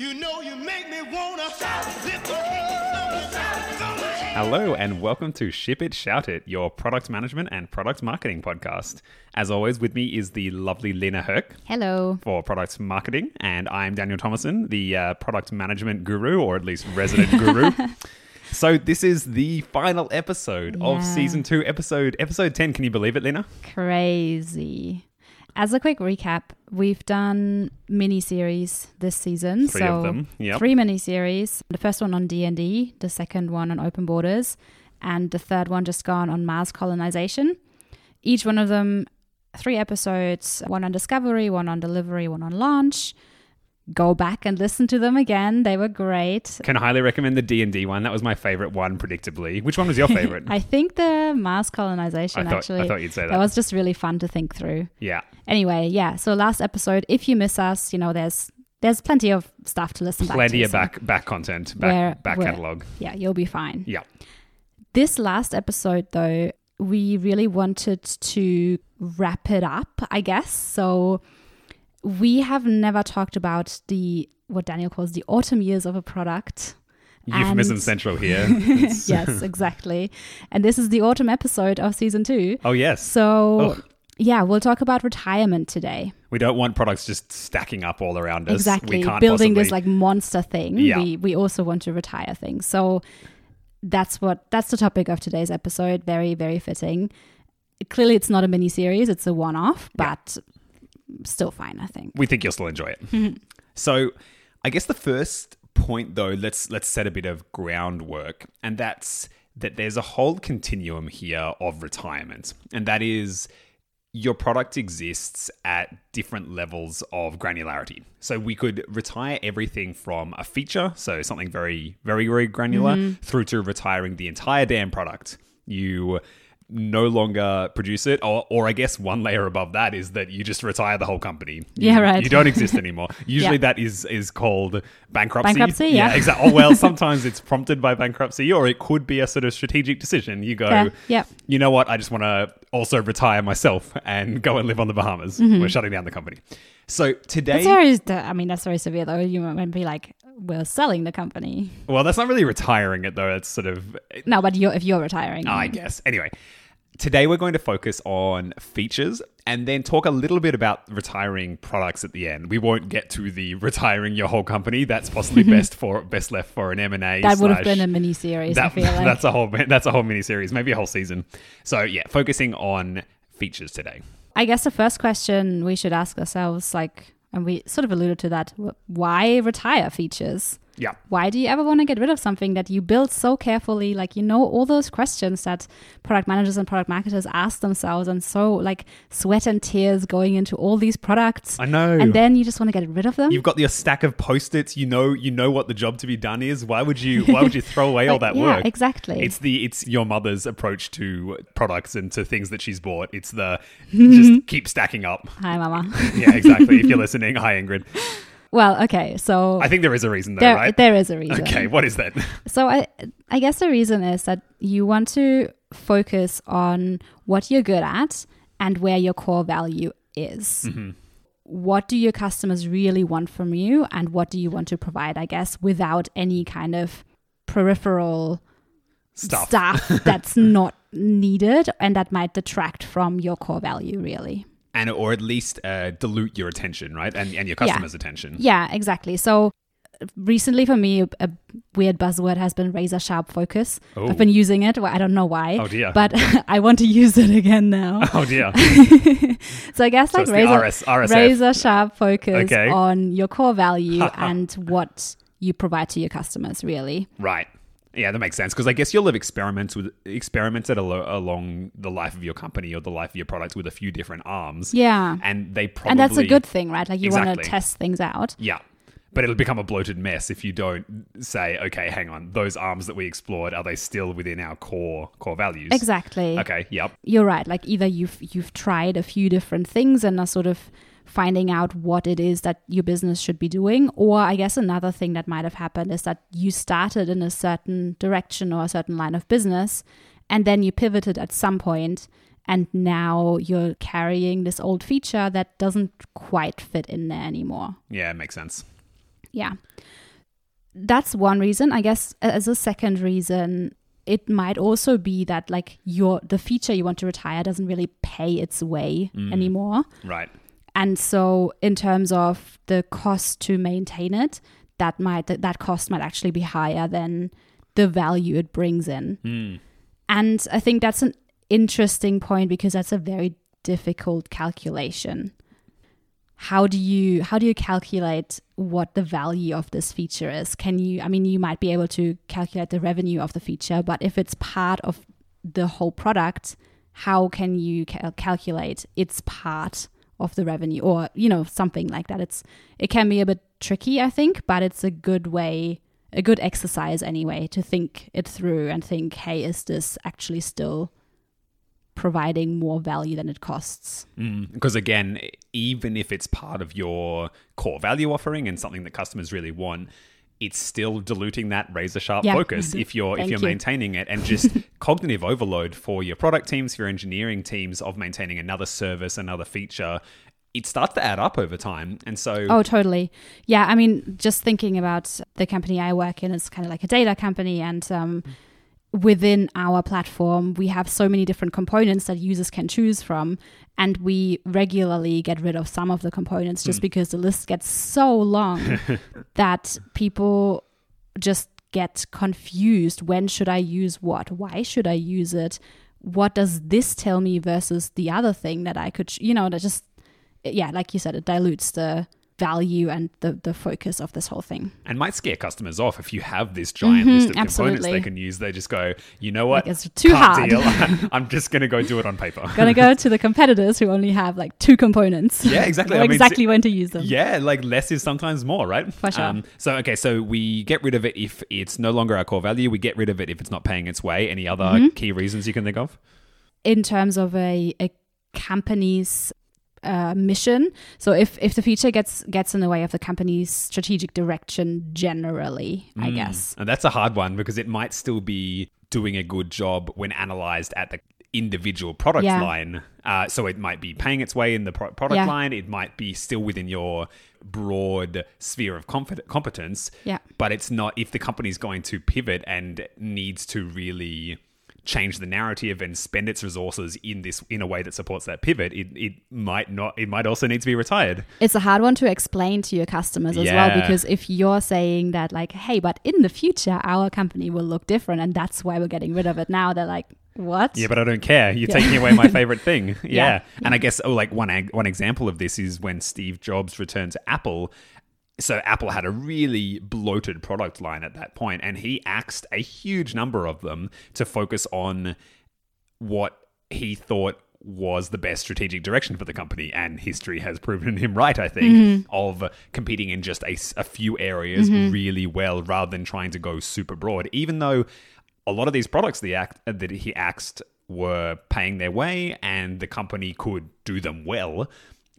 You know you make me wanna lift my hands up, throw my hands Hello, and welcome to Ship It, Shout It, your product management and product marketing podcast. As always, with me is the lovely Lena Herc Hello. for product marketing, and I'm Daniel Thomason, the uh, product management guru, or at least resident guru. So this is the final episode of Yeah. season two, episode episode ten. Can you believe it, Lena? Crazy. As a quick recap, we've done mini series this season. Three so of them, yep. three mini series. The first one on D and D, the second one on open borders, and the third one just gone on Mars colonization. Each one of them, three episodes. One on discovery, one on delivery, one on launch. Go back and listen to them again. They were great. Can highly recommend the D and D one. That was my favorite one, predictably. Which one was your favorite? I think the Mars colonization I thought- I thought you'd say that. That was just really fun to think through. yeah. Anyway, yeah. So last episode, if you miss us, you know, there's there's plenty of stuff to listen Plenty back to. Plenty of so, back back content, back Where- back catalog. Yeah, you'll be fine. Yeah. This last episode, though, we really wanted to wrap it up, I guess. So we have never talked about the what Daniel calls the autumn years of a product. Euphemism And- central here. Uh, yes, exactly. And this is the autumn episode of season two. Oh yes. So yeah, we'll talk about retirement today. We don't want products just stacking up all around us. exactly We can't building this like monster thing Yeah. we we also want to retire things so that's what that's the topic of today's episode very very fitting clearly it's not a mini series it's a one-off Yeah. Still fine i think we think you'll still enjoy it. Mm-hmm. so, I guess the first point though, let's let's set a bit of groundwork, and that's that there's a whole continuum here of retirement, and that is your product exists at different levels of granularity. So we could retire everything from a feature, so something very, very, very granular, Mm-hmm. through to retiring the entire damn product. You no longer produce it, or, or I guess one layer above that is that you just retire the whole company. You- Yeah, right. You don't exist anymore. Usually Yeah. that is is called bankruptcy. Bankruptcy, yeah. exactly. Oh, well, sometimes it's prompted by bankruptcy, or it could be a sort of strategic decision. You go, yeah, Yep. you know what? I just want to also retire myself and go and live on the Bahamas. Mm-hmm. We're shutting down the company. So today, that's very i mean that's very severe though you might be like we're selling the company well, that's not really retiring it though. It's sort of, no but you're if you're retiring I guess. Anyway, today we're going to focus on features and then talk a little bit about retiring products at the end. We won't get to the retiring your whole company. That's possibly best for best left for an M and A. that would have been a mini series i that, feel like that's a whole that's a whole mini series, maybe a whole season. So yeah, focusing on features today. I guess the first question we should ask ourselves, like, and we sort of alluded to that, why retire features? Yeah. Why do you ever want to get rid of something that you built so carefully? Like, you know, all those questions that product managers and product marketers ask themselves, and so like sweat and tears going into all these products. I know. And then you just want to get rid of them? You've got your stack of post-its. You know, you know what the job to be done is. Why would you? Why would you throw away all Like, that yeah, work? exactly. It's the it's your mother's approach to products and to things that she's bought. It's the just keep stacking up. Hi, Mama. Yeah, exactly. if you're listening, hi Ingrid. Well, okay. So I think there is a reason though, there, right? there is a reason. Okay, what is that? So I I guess the reason is that you want to focus on what you're good at and where your core value is. Mm-hmm. What do your customers really want from you and what do you want to provide, I guess, without any kind of peripheral Stuff. stuff that's not needed and that might detract from your core value really. And or at least uh, dilute your attention, right? And and your customers' attention. Yeah, exactly. So recently for me, a, weird buzzword has been razor sharp focus. Oh. I've been using it. Well, I don't know why. Oh, dear. But I want to use it again now. Oh dear. so I guess So like razor, RS, razor sharp focus Okay. on your core value and what you provide to your customers, really. Right. Yeah, that makes sense because I guess you'll have experiments with experimented alo- along the life of your company or the life of your product with a few different arms. Yeah. and they probably and that's a good thing, right? Like you want to test things out. Yeah, but it'll become a bloated mess if you don't say, okay, hang on, those arms that we explored are they still within our core core values? Exactly. Okay. Yep. you're right like either you've you've tried a few different things and are sort of finding out what it is that your business should be doing or i guess another thing that might have happened is that you started in a certain direction or a certain line of business and then you pivoted at some point and now you're carrying this old feature that doesn't quite fit in there anymore Yeah, it makes sense. Yeah. That's one reason. I guess as a second reason, it might also be that like your the feature you want to retire doesn't really pay its way mm. anymore. Right. And so in terms of the cost to maintain it, that might that, that cost might actually be higher than the value it brings in. Mm. And I think that's an interesting point because that's a very difficult calculation. How do you how do you calculate what the value of this feature is? Can you I mean you might be able to calculate the revenue of the feature, but if it's part of the whole product, how can you cal- calculate its part of the revenue or you know something like that? It's it can be a bit tricky, I think, but it's a good way a good exercise anyway to think it through and think, hey, is this actually still providing more value than it costs? Mm. Because again, even if it's part of your core value offering and something that customers really want, it's still diluting that razor sharp Yeah. focus if you're if you're you. maintaining it and just cognitive overload for your product teams, for your engineering teams of maintaining another service, another feature. It starts to add up over time, and so Oh, totally. Yeah, I mean, just thinking about the company I work in, it's kind of like a data company, and um, within our platform, we have so many different components that users can choose from, and we regularly get rid of some of the components just hmm. because the list gets so long that people just get confused. When should I use what? Why should I use it? What does this tell me versus the other thing that I could, you know, that just yeah, like you said, it dilutes the value and the, the focus of this whole thing. and might scare customers off if you have this giant list of components Mm-hmm, they can use. They just go, you know what? Like, it's too Can't hard." deal. I'm just going to go do it on paper. Gonna go to the competitors who only have like two components. Yeah, exactly. Know I mean, exactly when to use them. Yeah, like less is sometimes more, right? Um, For sure. so okay, so we get rid of it if it's no longer our core value. We get rid of it if it's not paying its way. Any other Mm-hmm. key reasons you can think of? in terms of a, a company's uh, mission. So if, if the feature gets gets in the way of the company's strategic direction generally, I guess. And that's a hard one because it might still be doing a good job when analyzed at the individual product Yeah. line. Uh, so it might be paying its way in the pro- product Yeah. line. It might be still within your broad sphere of comfort- competence. Yeah. But it's not if the company's going to pivot and needs to really change the narrative and spend its resources in this in a way that supports that pivot it, it might not it might also need to be retired It's a hard one to explain to your customers as well because if you're saying that like, hey, but in the future our company will look different and that's why we're getting rid of it now, they're like, what? Yeah, but I don't care. You're Yeah. taking away my favorite thing. Yeah. Yeah. And I guess oh, like one one example of this is when Steve Jobs returned to Apple. So Apple had a really bloated product line at that point, and he axed a huge number of them to focus on what he thought was the best strategic direction for the company. And history has proven him right, I think, mm-hmm. of competing in just a few areas mm-hmm. really well rather than trying to go super broad. Even though a lot of these products the act, that he axed were paying their way and the company could do them well.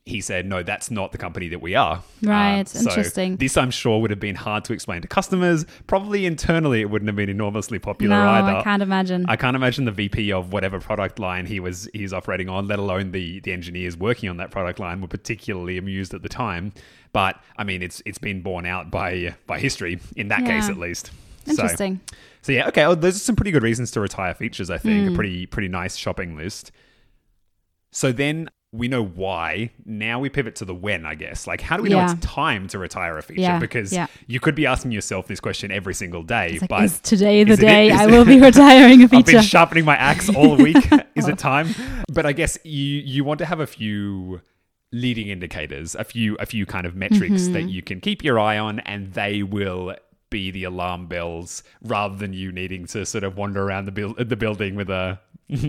He said, "No, that's not the company that we are." Right, so interesting. This, I'm sure, would have been hard to explain to customers. Probably internally, it wouldn't have been enormously popular no, either. I can't imagine. I can't imagine the VP of whatever product line he was he's operating on, let alone the the engineers working on that product line, were particularly amused at the time. But I mean, it's it's been borne out by by history in that case, at least. Interesting. so yeah, okay. Well, those are some pretty good reasons to retire features. I think Hmm. a pretty pretty nice shopping list. So then we know why. Now we pivot to the when. I guess like how do we know it's time to retire a feature? Yeah, Because yeah. you could be asking yourself this question every single day. Like, but is today the is day is I will be retiring a I've been sharpening my axe all week. Is it time? But I guess you you want to have a few leading indicators, a few a few kind of metrics Mm-hmm. that you can keep your eye on, and they will be the alarm bells rather than you needing to sort of wander around the buil- the building with a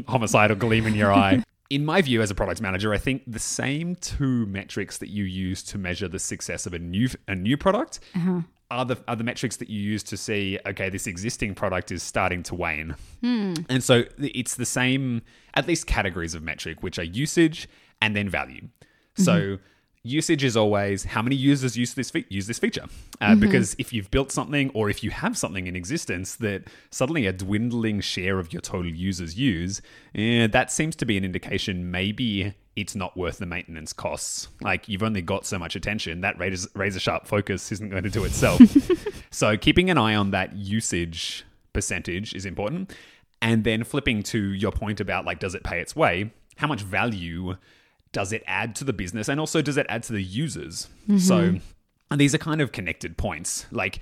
homicidal gleam in your eye. In my view, as a product manager, I think the same two metrics that you use to measure the success of a new a new product uh-huh. are the are the metrics that you use to see okay this existing product is starting to wane. Hmm. And so it's the same at least categories of metric which are usage and then value. So mm-hmm. Usage is always how many users use this fe- use this feature. Uh, because if you've built something or if you have something in existence that suddenly a dwindling share of your total users use eh, that seems to be an indication maybe it's not worth the maintenance costs. Like you've only got so much attention that razor, razor sharp focus isn't going to do itself. So keeping an eye on that usage percentage is important. And then flipping to your point about like does it pay its way? How much value does it add to the business? And also does it add to the users? Mm-hmm. So and these are kind of connected points. Like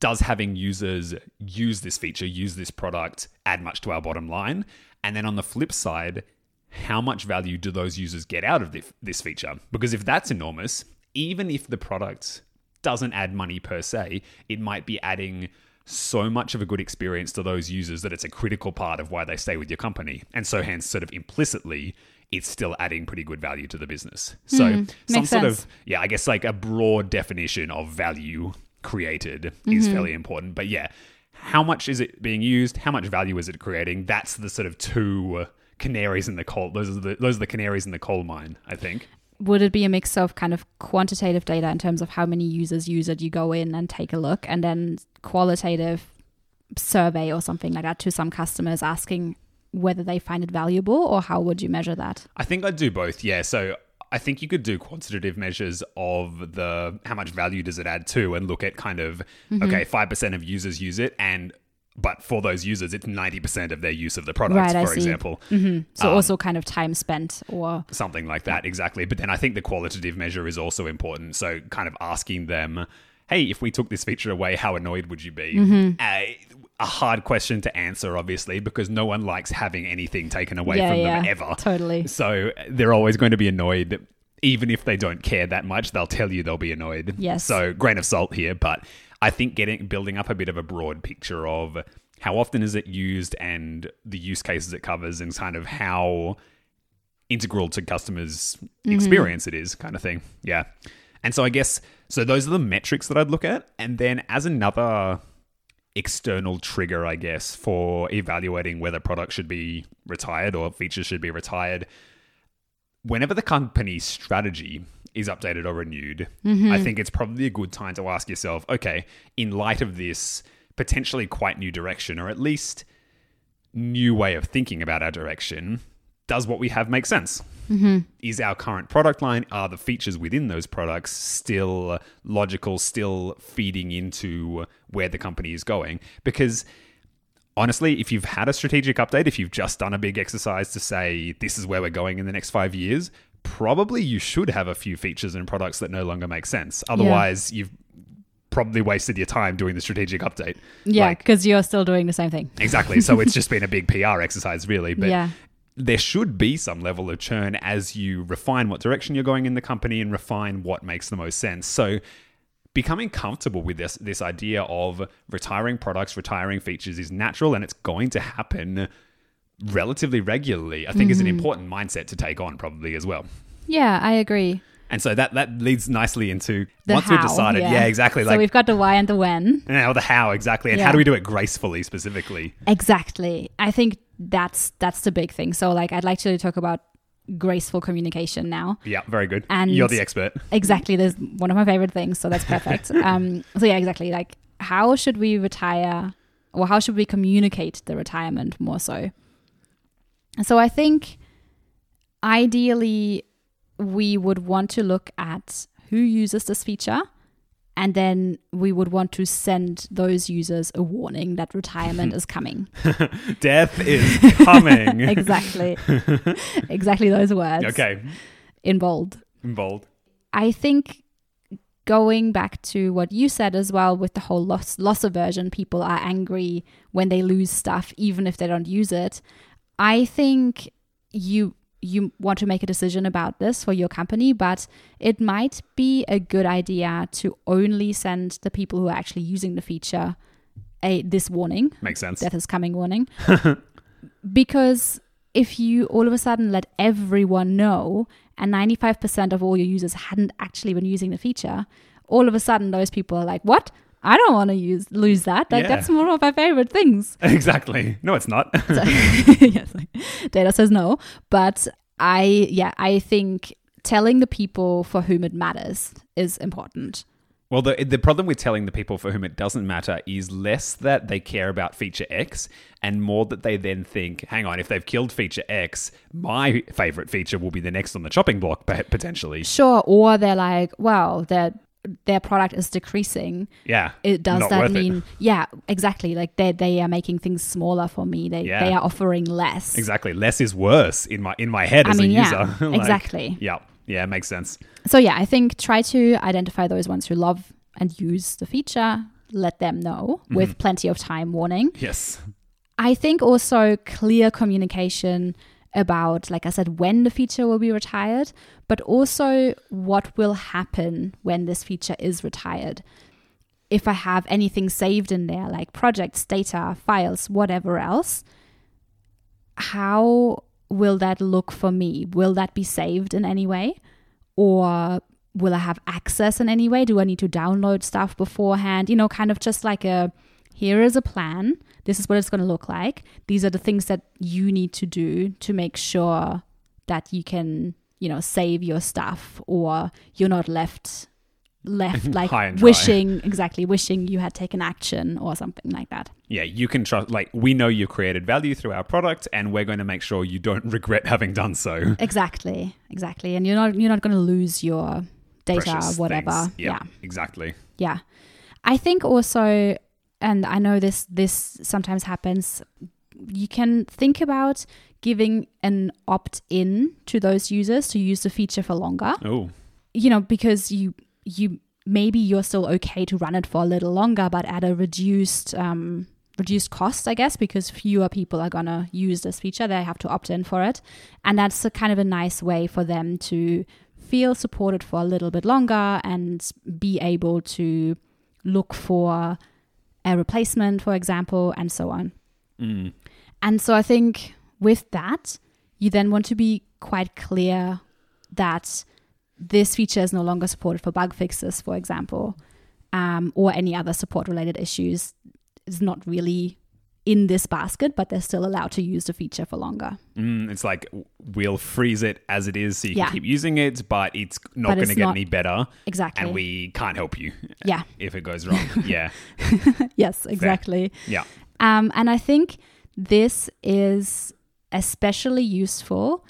does having users use this feature use this product add much to our bottom line? And then on the flip side how much value do those users get out of this, this feature? Because if that's enormous even if the product doesn't add money per se it might be adding so much of a good experience to those users that it's a critical part of why they stay with your company. And so, hence, sort of implicitly, it's still adding pretty good value to the business. Hmm, so, some sort sense. of, yeah, I guess like a broad definition of value created is mm-hmm. fairly important. But yeah, how much is it being used? How much value is it creating? That's the sort of two canaries in the coal. Those are the those are the canaries in the coal mine. I think. Would it be a mix of kind of quantitative data in terms of how many users use it? You go in and take a look, and then qualitative survey or something like that to some customers asking whether they find it valuable, or how would you measure that? I think I'd do both. Yeah. So I think you could do quantitative measures of the how much value does it add to, and look at kind of Mm-hmm. okay, five percent of users use it, and but for those users, it's ninety percent of their use of the product, Right, I for see. example. So Um, also kind of time spent, or something like that exactly but then i think the qualitative measure is also important so kind of asking them hey if we took this feature away how annoyed would you be Mm-hmm. uh, a hard question to answer obviously because no one likes having anything taken away yeah, from yeah, them ever. totally. so they're always going to be annoyed. Even if they don't care that much they'll tell you they'll be annoyed. Yes. so grain of salt here but i think getting building up a bit of a broad picture of how often is it used and the use cases it covers and kind of how integral to customers mm-hmm. experience it is kind of thing. Yeah. And so i guess so those are the metrics that i'd look at. And then as another external trigger i guess for evaluating whether products should be retired or features should be retired. Whenever the company's strategy is updated or renewed i mm-hmm. think it's probably a good time to ask yourself okay in light of this potentially quite new direction or at least new way of thinking about our direction, does what we have make sense? Mm-hmm. Is our current product line, are the features within those products still logical, still feeding into where the company is going? Because honestly, if you've had a strategic update, if you've just done a big exercise to say this is where we're going in the next five years, probably you should have a few features and products that no longer make sense. Otherwise, you've probably wasted your time doing the strategic update. Yeah, Like- because you're still doing the same thing. Exactly. So it's just been a big PR exercise, really. But Yeah. There should be some level of churn as you refine what direction you're going in the company and refine what makes the most sense. So becoming comfortable with this this idea of retiring products, retiring features is natural and it's going to happen relatively regularly. I think is an Mm-hmm. important mindset to take on probably as well. Yeah, I agree. And so that that leads nicely into The once how, we've decided, yeah, exactly. So Like we've got the why and the when. now the how exactly, and Yeah. how do we do it gracefully specifically? Exactly. I think that's that's the big thing. So like I'd like to talk about graceful communication now. Yeah, very good. And- You're the expert. Exactly. There's one of my favorite things, so that's perfect. um so yeah, exactly. Like how should we retire or how should we communicate the retirement more so? So I think ideally we would want to look at who uses this feature and then we would want to send those users a warning that retirement is coming. Death is coming. exactly. exactly those words Okay. in bold. In bold. I think going back to what you said as well with the whole loss loss aversion, people are angry when they lose stuff, even if they don't use it. I think you you want to make a decision about this for your company, but it might be a good idea to only send the people who are actually using the feature a this warning. Makes sense. death is coming warning. Because if you all of a sudden let everyone know and 95% of all your users hadn't actually been using the feature all of a sudden those people are like what i don't want to use lose that like Yeah. that's one of my favorite things Exactly. No, it's not. so, yes, data says no but i yeah i think telling the people for whom it matters is important. Well, the the problem with telling the people for whom it doesn't matter is less that they care about feature X and more that they then think, hang on, if they've killed feature X, my favorite feature will be the next on the chopping block potentially. Sure, or they're like, well, their their product is decreasing. Yeah. It does that worth it. mean yeah, exactly. Like they they are making things smaller for me. They Yeah. they are offering less. Exactly. Less is worse in my in my head I as mean, a yeah, user. exactly. Yeah. Yeah, makes sense. So yeah, I think try to identify those ones who love and use the feature. Let them know Mm-hmm. with plenty of time warning. Yes. I think also clear communication about, like I said, when the feature will be retired, but also what will happen when this feature is retired. If I have anything saved in there, like projects, data, files, whatever else, how will that look for me? Will that be saved in any way? Or will I have access in any way? Do I need to download stuff beforehand? You know, kind of just like a here is a plan. This is what it's going to look like. These are the things that you need to do to make sure that you can, you know, save your stuff or you're not left left like wishing exactly wishing you had taken action or something like that. Yeah, you can trust like we know you've created value through our product and we're going to make sure you don't regret having done so. Exactly, exactly. And you're not you're not going to lose your data, Precious whatever. things. Yeah, Exactly. yeah. I think also, and I know this this sometimes happens. You can think about giving an opt in to those users to use the feature for longer. Oh. You know, because you you maybe you're still okay to run it for a little longer, but at a reduced um, reduced cost, I guess, because fewer people are gonna use this feature. They have to opt in for it, and that's a kind of a nice way for them to feel supported for a little bit longer and be able to look for a replacement, for example, and so on. Mm. And so I think with that, you then want to be quite clear that this feature is no longer supported for bug fixes, for example, um, or any other support related issues. It's not really in this basket, but they're still allowed to use the feature for longer. Mm, it's like we'll freeze it as it is so you Yeah. can keep using it, but it's not going to get not- any better Exactly. and we can't help you yeah. if it goes wrong. yeah. Yes, exactly. Yeah. Um, and I think this is especially useful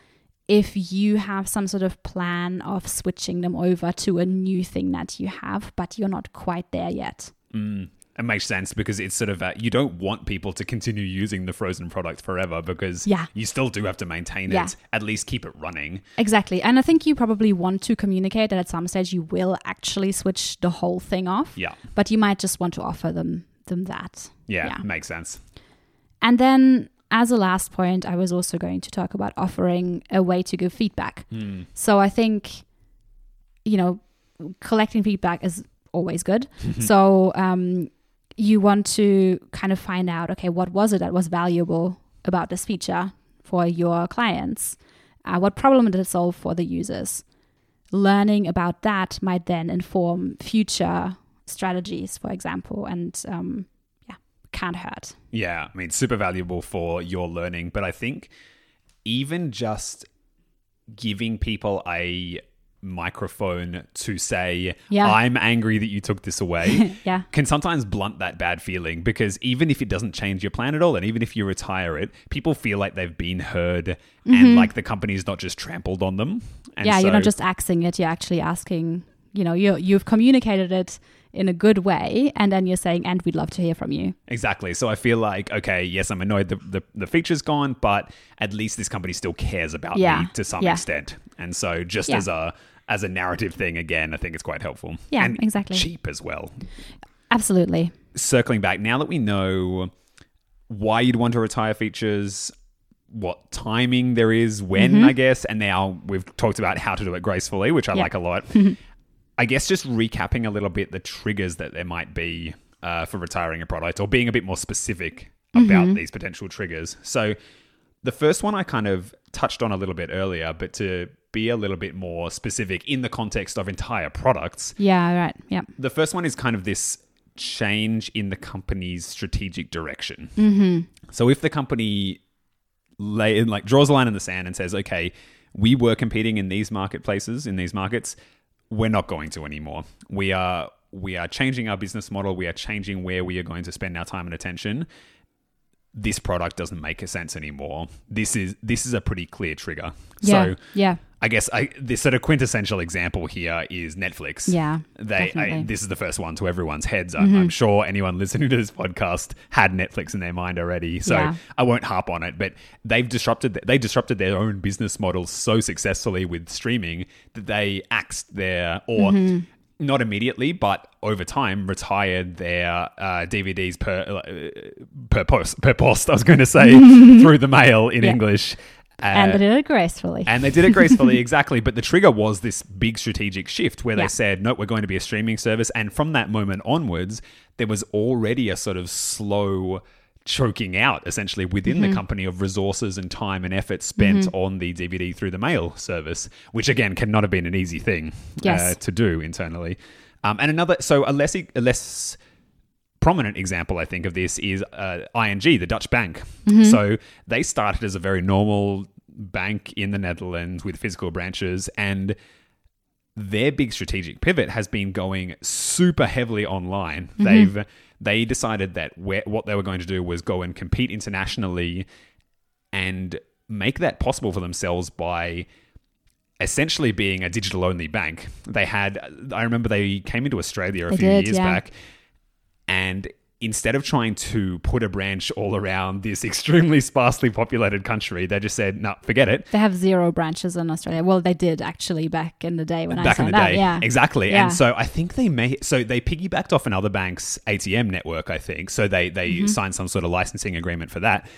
if you have some sort of plan of switching them over to a new thing that you have, but you're not quite there yet. Mm. It makes sense because it's sort of uh, you don't want people to continue using the frozen product forever because Yeah. you still do have to maintain Yeah. it, at least keep it running. Exactly. And I think you probably want to communicate that at some stage you will actually switch the whole thing off. Yeah. But you might just want to offer them them that. Yeah, Yeah. makes sense. And then as a last point, I was also going to talk about offering a way to give feedback. Hmm. So I think, you know, collecting feedback is always good. so um, you want to kind of find out, okay, what was it that was valuable about this feature for your clients? Uh, what problem did it solve for the users? Learning about that might then inform future strategies, for example, and um, yeah, can't hurt. Yeah, I mean, super valuable for your learning. But I think even just giving people a microphone to say, Yeah. I'm angry that you took this away. Yeah. Can sometimes blunt that bad feeling because even if it doesn't change your plan at all, and even if you retire it, people feel like they've been heard and like the company's not just trampled on them. And Mm-hmm. yeah, you're not just axing it, you're actually asking, you know, you you've communicated it in a good way and then you're saying, and we'd love to hear from you. Exactly. So I feel like, okay, yes, I'm annoyed the, the, the feature's gone, but at least this company still cares about Yeah. me to some Yeah. extent. And so just Yeah. as a as a narrative thing, again, I think it's quite helpful. Yeah, and exactly. Cheap as well. Absolutely. Circling back, now that we know why you'd want to retire features, what timing there is, when, Mm-hmm. I guess, and now we've talked about how to do it gracefully, which I like a lot. I guess just recapping a little bit the triggers that there might be uh, for retiring a product or being a bit more specific about these potential triggers. So, the first one I kind of touched on a little bit earlier, but to be a little bit more specific in the context of entire products, Yeah, right. Yeah. the first one is kind of this change in the company's strategic direction. So if the company lay like draws a line in the sand and says, okay, we were competing in these marketplaces, in these markets. We're not going to anymore. We are we are changing our business model. We are changing where we are going to spend our time and attention. This product doesn't make a sense anymore. This is this is a pretty clear trigger. Yeah. So yeah. I guess I, the sort of quintessential example here is Netflix. Yeah, they. I. Mm-hmm. this is the first one to everyone's heads. I'm, I'm sure anyone listening to this podcast had Netflix in their mind already, so Yeah. I won't harp on it. But they've disrupted. They disrupted their own business model so successfully with streaming that they axed their or. Mm-hmm. Not immediately, but over time, retired their uh, DVDs per uh, per post per post. I was going to say through the mail in Yeah. English, uh, and they did it gracefully. and they did it gracefully, exactly. But the trigger was this big strategic shift where Yeah. they said, no, we're going to be a streaming service. And from that moment onwards, there was already a sort of slow choking out essentially within Mm-hmm. the company of resources and time and effort spent on the DVD through the mail service, which again cannot have been an easy thing Yes. uh, to do internally. Um, and another, so a less, a less prominent example, I think, of this is uh, ING, the Dutch bank. So they started as a very normal bank in the Netherlands with physical branches, and their big strategic pivot has been going super heavily online. They've they decided that where, what they were going to do was go and compete internationally and make that possible for themselves by essentially being a digital only bank. They had I remember they came into Australia a They few did, years yeah. back and instead of trying to put a branch all around this extremely sparsely populated country, they just said, "No, forget it." they have zero branches in Australia. Well, they did actually back in the day when I back in signed the up. day. Yeah, Exactly. Yeah. And so I think they may so they piggybacked off another bank's ATM network, I think. So they they Mm-hmm. signed some sort of licensing agreement for that.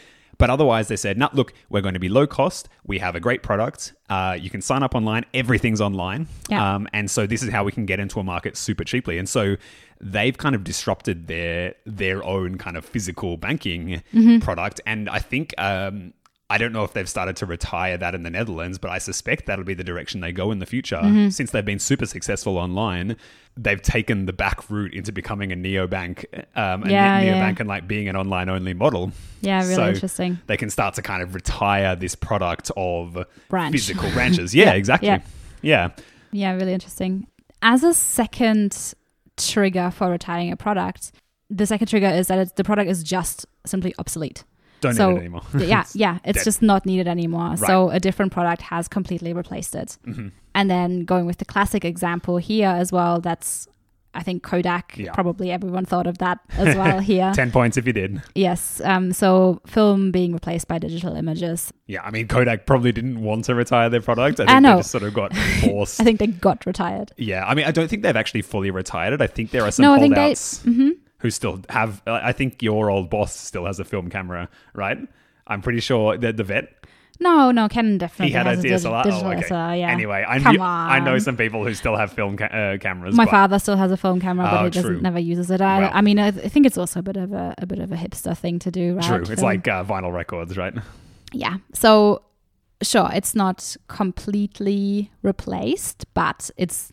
But otherwise, they said, "No, look, we're going to be low cost. We have a great product. Uh, you can sign up online. Everything's online. Yeah. Um, and so this is how we can get into a market super cheaply. And so they've kind of disrupted their their own kind of physical banking Mm-hmm. product. And I think um, I don't know if they've started to retire that in the Netherlands, but I suspect that'll be the direction they go in the future. Mm-hmm. Since they've been super successful online, they've taken the back route into becoming a neobank, um, a Yeah, ne- yeah. and like being an online only model. Yeah, really So interesting. They can start to kind of retire this product of Branch. physical branches. Yeah, Yeah, exactly. yeah. yeah. Yeah, really interesting. As a second trigger for retiring a product, the second trigger is that it's, the product is just simply obsolete. Don't So, need it anymore. yeah, yeah, it's dead. just not needed anymore. So a different product has completely replaced it. Mm-hmm. And then going with the classic example here as well, that's I think Kodak. Yeah. Probably everyone thought of that as well here. 10 points if you did. Yes. Um, so film being replaced by digital images. Yeah, I mean, Kodak probably didn't want to retire their product. I I think know. they just sort of got forced. I think they got retired. yeah, I mean, I don't think they've actually fully retired it. I think there are some No, I think they- Mm-hmm. Who still have. I think your old boss still has a film camera, right? I'm pretty sure the, the vet No, no, Canon definitely he had a DSLR. digital oh, okay. SLR, yeah. Anyway, I knew, I know some people who still have film ca- uh, cameras. My but- father still has a film camera, but Oh, he doesn't never uses it. I, Well. I mean, I, I think it's also a bit of a, a bit of a hipster thing to do, right? True, it's like uh, vinyl records, right? yeah. So sure, it's not completely replaced, but it's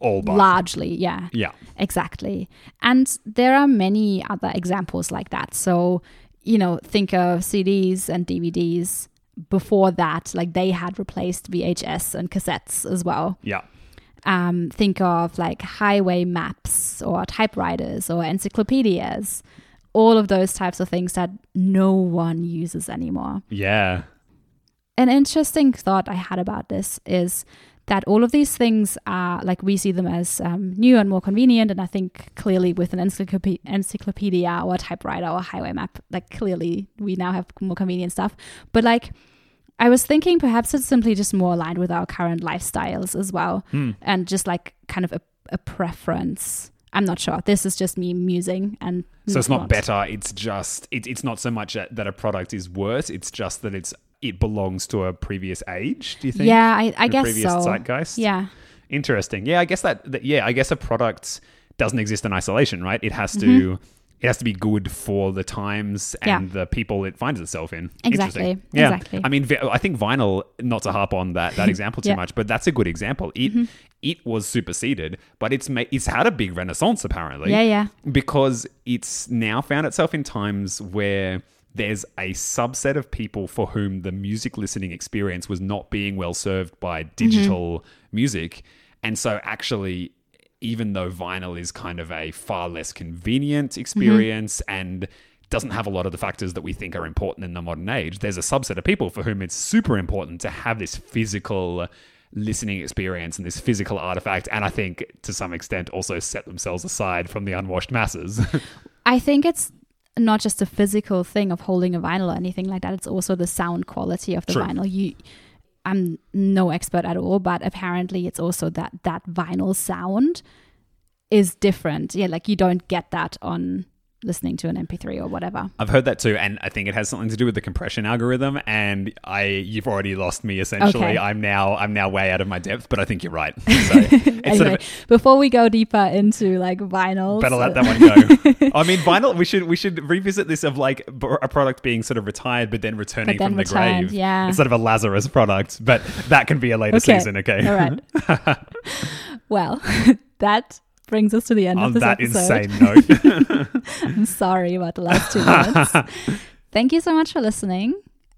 All largely, yeah, yeah, exactly. And there are many other examples like that. So you know, think of CDs and DVDs. Before that, like they had replaced VHS and cassettes as well. yeah, um, think of like highway maps or typewriters or encyclopedias, all of those types of things that no one uses anymore. yeah, An interesting thought I had about this is that all of these things are like we see them as um, new and more convenient. And I think clearly with an encyclope- encyclopedia or a typewriter or a highway map, like clearly we now have more convenient stuff. But like, I was thinking perhaps it's simply just more aligned with our current lifestyles as well, Hmm. and just like kind of a, a preference. I'm not sure. This is just me musing, and So it's not better. It's just it, it's not so much that that a product is worse. It's just that it's it belongs to a previous age. Do you think? Yeah, I, guess previous so. zeitgeist. Yeah, Interesting. Yeah, I guess that, that. Yeah, I guess a product doesn't exist in isolation, right? It has to. Mm-hmm. It has to be good for the times Yeah. and the people it finds itself in. Exactly, Yeah. exactly. I mean, I think vinyl. Not to harp on that that example too Yeah. Mm-hmm. much, but that's a good example. It it was superseded, but it's ma- it's had a big renaissance apparently yeah, yeah. because it's now found itself in times where there's a subset of people for whom the music listening experience was not being well served by mm-hmm. digital music. And so, actually, even though vinyl is kind of a far less convenient mm-hmm. experience and doesn't have a lot of the factors that we think are important in the modern age, there's a subset of people for whom it's super important to have this physical listening experience and this physical artifact. And I think to some extent also set themselves aside from the unwashed masses. I think it's not just a physical thing of holding a vinyl or anything like that. It's also the sound quality of the vinyl. You, I'm no expert at all, but apparently it's also that that vinyl sound is different. Yeah, like you don't get that on listening to an MP3 or whatever. I've heard that too, and I think it has something to do with the compression algorithm. And I, you've already lost me. Essentially, Okay. I'm now, I'm now way out of my depth. But I think you're right. So Anyway, of before we go deeper into like vinyl, better let uh, that one go. I mean, vinyl. We should, we should revisit this of like a product being sort of retired, but then returning But then from the grave. yeah. it's sort of a Lazarus product, but that can be a later Okay. season. Okay, All right. well, that brings us to the end On of this that episode. insane note, I'm sorry about the last two minutes. Thank you so much for listening.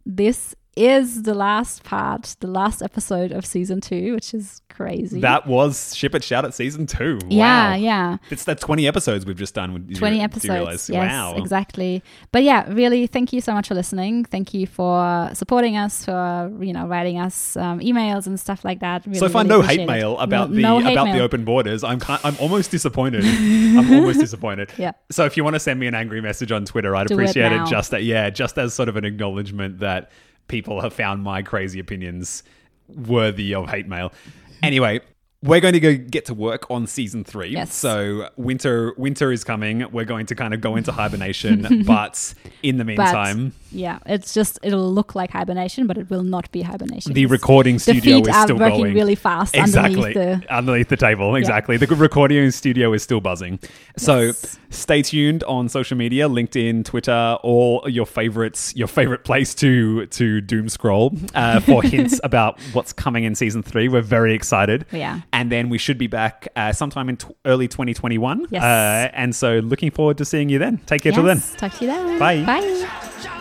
This is the last part, the last episode of season two, which is crazy. that was Ship It Shout It season two. yeah, wow. yeah. It's that 20 episodes we've just done. Did you- 20 did you episodes. realize? Yes, wow. exactly. But yeah, really, thank you so much for listening. Thank you for supporting us, for you know writing us um, emails and stuff like that. Really, So far, really no hate it. mail about No- the no about the open borders. I'm I'm almost disappointed. I'm almost disappointed. Yeah. So if you want to send me an angry message on Twitter, I'd Do appreciate it, now. just that yeah, just as sort of an acknowledgement that people have found my crazy opinions worthy of hate mail. Anyway. We're going to go get to work on season three. Yes. So winter winter is coming. We're going to kind of go into hibernation, but in the But meantime, yeah, it's just it'll look like hibernation, but it will not be hibernation. the recording the studio feet is are still working going really fast exactly underneath the underneath the table exactly the recording studio is still buzzing so Yes. stay tuned on social media linkedin twitter all your favorites your favorite place to to doom scroll uh, for hints about what's coming in season three we're very excited Yeah. And then we should be back uh, sometime in t- early 2021 Yes. uh, and so looking forward to seeing you then take care till then Talk to you then. Bye. Bye.